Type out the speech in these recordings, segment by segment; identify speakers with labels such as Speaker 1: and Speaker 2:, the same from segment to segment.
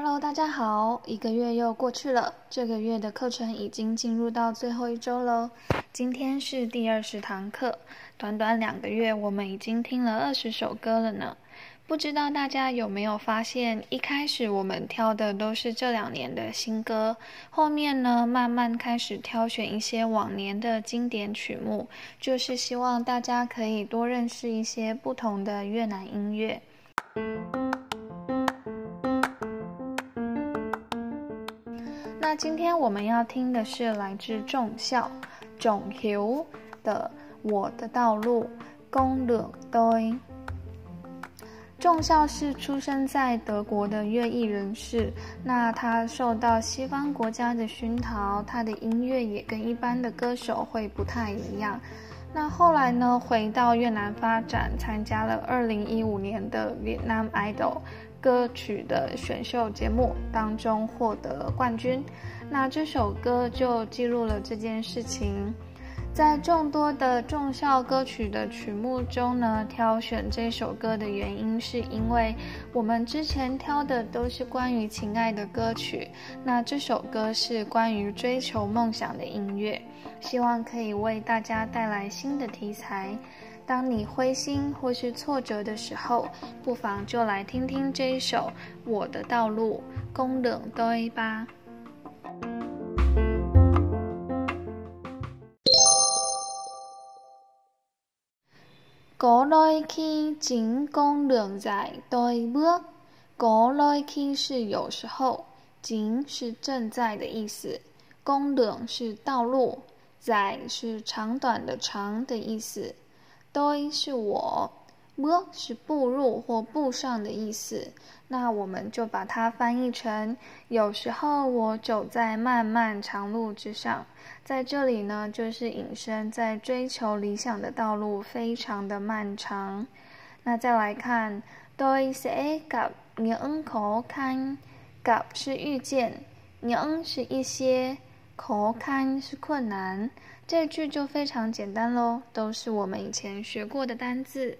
Speaker 1: Hello，大家好，一个月又过去了，这个月的课程已经进入到最后一周喽。今天是第二十堂课，短短两个月，我们已经听了二十首歌了呢。不知道大家有没有发现，一开始我们挑的都是这两年的新歌，后面呢慢慢开始挑选一些往年的经典曲目，就是希望大家可以多认识一些不同的越南音乐。那今天我们要听的是来自众校种 h 的《我的道路》，公乐堆。仲孝是出生在德国的乐艺人士，那他受到西方国家的熏陶，他的音乐也跟一般的歌手会不太一样。那后来呢，回到越南发展，参加了2015年的 Vietnam Idol 歌曲的选秀节目当中获得冠军。那这首歌就记录了这件事情。在众多的重效歌曲的曲目中呢，挑选这首歌的原因，是因为我们之前挑的都是关于情爱的歌曲，那这首歌是关于追求梦想的音乐，希望可以为大家带来新的题材。当你灰心或是挫折的时候，不妨就来听听这一首《我的道路》功能堆吧。功能在堆吧。古来是有时候，是正在的意思，功能是道路，在是长短的长的意思。，đôi 是我。bước 是步入或步上的意思，那我们就把它翻译成：有时候我走在漫漫长路之上。在这里呢，就是引申在追求理想的道路非常的漫长。那再来看，doi sẽ gặp những khó khăn，gặp 是遇见，những 是一些，khó khăn 是困難。这句就非常简单喽，都是我们以前学过的单字。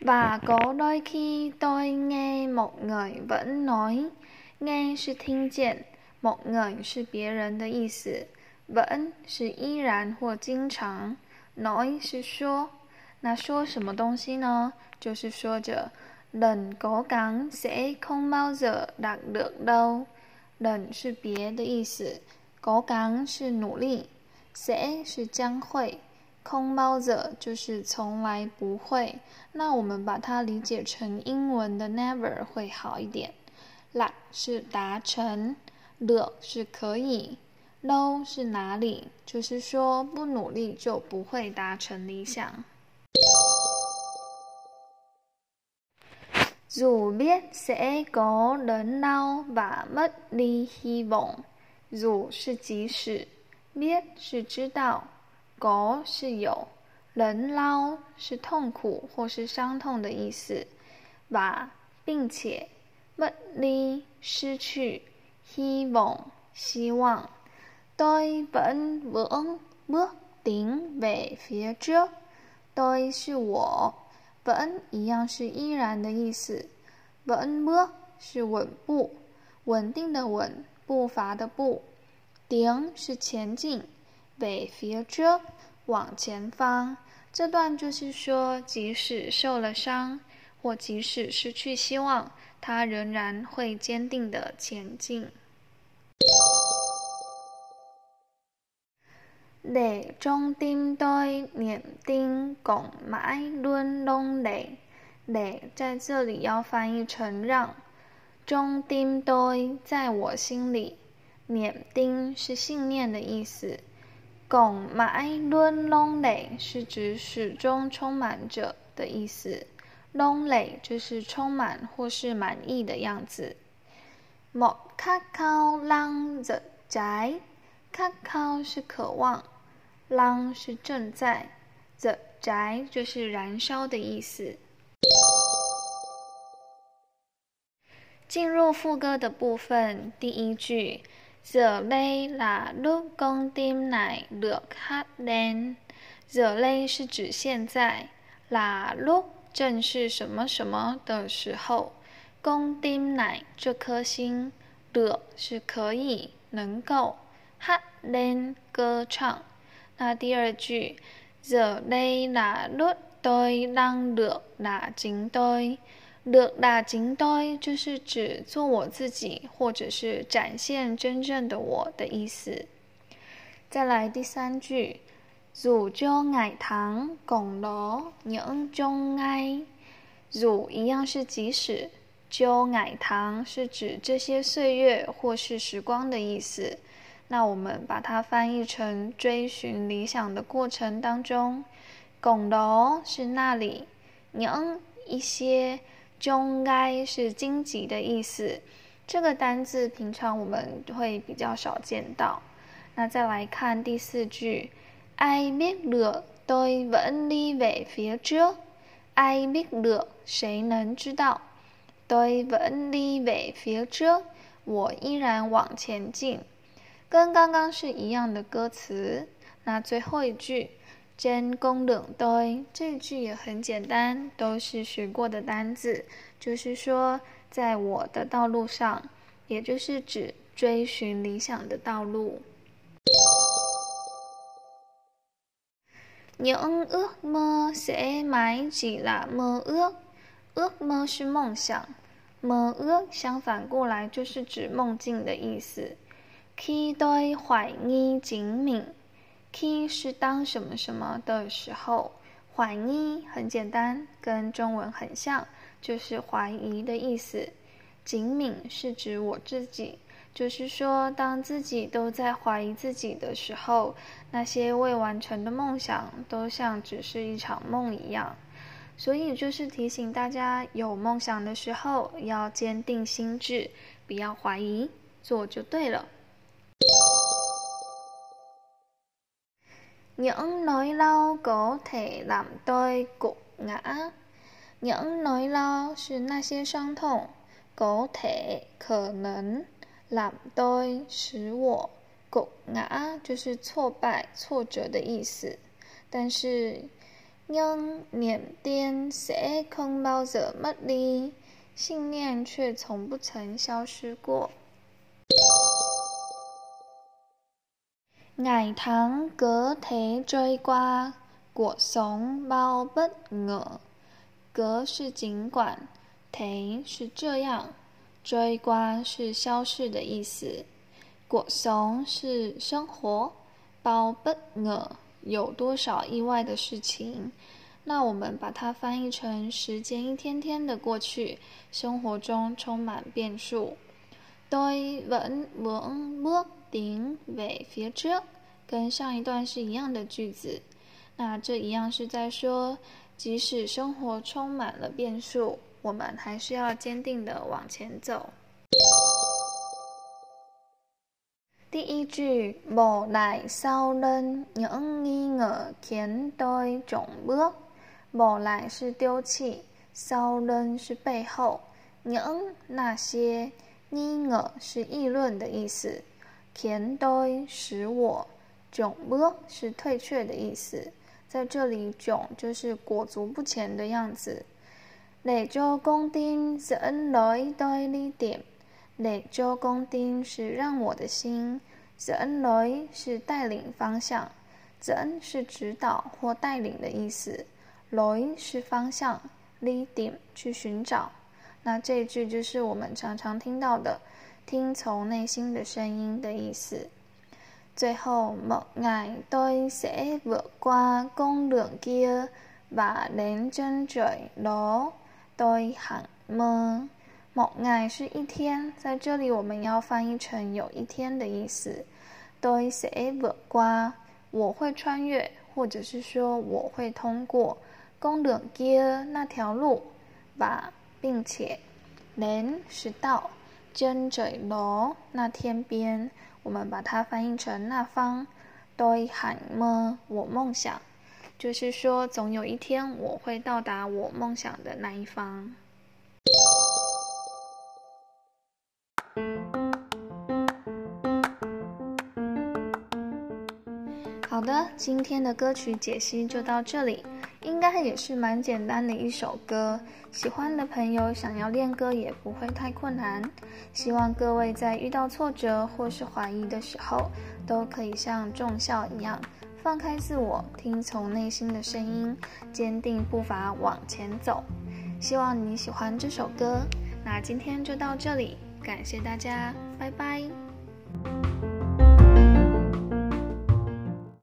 Speaker 1: Và có đôi khi tôi nghe một người vẫn nói, nghe 是听见，một người 是别人的意思，vẫn 是依然或经常，nói 是说。那说什么东西呢？就是说着，lần cố gắng sẽ không bao giờ đạt được đâu。lần 是别的意思，cố gắng 是努力，sẽ 是将会。空猫着就是从来不会，那我们把它理解成英文的 never 会好一点。啦是达成，了是可以，no 是哪里，就是说不努力就不会达成理想。Dù biết sẽ có lớn lao và mất đi hy vọng，如是即使，biết 是知道。狗是有，人捞是痛苦或是伤痛的意思，把并且 mất đi 失去，希望希望，tôi vẫn vững bước tiến về phía trước，tôi 是我本一样是依然的意思，vẫn bước 是稳步，稳定的稳，步伐的步顶是前进。北 phía trước，往前方。这段就是说，即使受了伤，或即使失去希望，他仍然会坚定的前进。地中丁堆碾丁拱埋抡弄垒，垒在这里要翻译成让。中丁堆在我心里，碾丁是信念的意思，拱埋抡弄垒是指始终充满着的意思，long 就是充满或是满意的样子。莫卡靠让的宅。，kakao 是渴望朗是正在，the 宅就是燃烧的意思。进入副歌的部分，第一句，the lay la lu gong dim nai le hat len，the lay 是指现在，la lu 正是什么什么的时候，gong dim nai 这颗心。的是可以能够哈连歌唱。那第二句，giờ đây là lúc tôi đang được là chính tôi，được là chính tôi 就是指做我自己，或者是展现真正的我的意思。再来第三句，dù cho ngày tháng cùng đó những trong ngày，dù 一样是即使。就矮堂是指这些岁月或是时光的意思，那我们把它翻译成追寻理想的过程当中。拱楼是那里，娘一些中该是荆棘的意思。这个单字平常我们会比较少见到。那再来看第四句，ai biết được tôi vẫn đi về phía trước？ai biết được 谁能知道？对文理为 future，我依然往前进，跟刚刚是一样的歌词。那最后一句，真功能对，这句也很简单，都是学过的单字，就是说，在我的道路上，也就是指追寻理想的道路。những ước mơ sẽ mãi chỉ là mơ ước。ước mơ 是梦想。么呃，相反过来就是指梦境的意思。期待怀疑警敏，K 是当什么什么的时候，怀疑很简单，跟中文很像，就是怀疑的意思。警敏是指我自己，就是说当自己都在怀疑自己的时候，那些未完成的梦想都像只是一场梦一样。所以就是提醒大家，有梦想的时候要坚定心智，不要怀疑，做就对了。Những nỗi lo có thể làm tôi gục ngã. Những nỗi lo 是那些伤痛，có thể 可能，làm tôi 使我，gục ngã 就是挫败、挫折的意思，但是。nhưng niềm tin sẽ không bao giờ mất đi, 信念却从不曾消失过。Ngày tháng cứ thế trôi qua, cuộc sống bao bất ngờ. 隔是尽管，thế 是这样，追瓜是消逝的意思，cuộc sống 是生活，包不 ngờ 有多少意外的事情？那我们把它翻译成时间一天天的过去，生活中充满变数。Tôi vẫn muốn bước tiến về phía trước，跟上一段是一样的句子。那这一样是在说，即使生活充满了变数，我们还是要坚定的往前走。第一句，bỏ lại sau lưng những nghi ngờ khiến tôi chững bước。bỏ lại 是丢弃，sau lưng 是背后用那些，nghi ngờ 是议论的意思田堆使我囧了，是退却的意思。在这里，囧就是裹足不前的样子。累州公丁是恩来堆里点，累州公丁是让我的心，是恩来是带领方向，则恩是指导或带领的意思，来是方向，里点去寻找。那这句就是我们常常听到的。听从内心的声音”的意思。最后，một ngày tôi sẽ vượt qua con đường kia và đến chân trời đó tôi hằng mơ。某 ngày 是一天，在这里我们要翻译成有一天的意思。tôi sẽ vượt qua，我会穿越，或者是说我会通过。con đường kia 那条路，và 并且，đến 是到尖嘴螺那天边，我们把它翻译成那方。tôi hằng mơ 我梦想，就是说总有一天我会到达我梦想的那一方。好的，今天的歌曲解析就到这里。应该也是蛮简单的一首歌。喜欢的朋友想要练歌也不会太困难。希望各位在遇到挫折或是怀疑的时候，都可以像仲孝一样，放开自我，听从内心的声音，坚定步伐往前走。希望你喜欢这首歌。那今天就到这里，感谢大家，拜拜。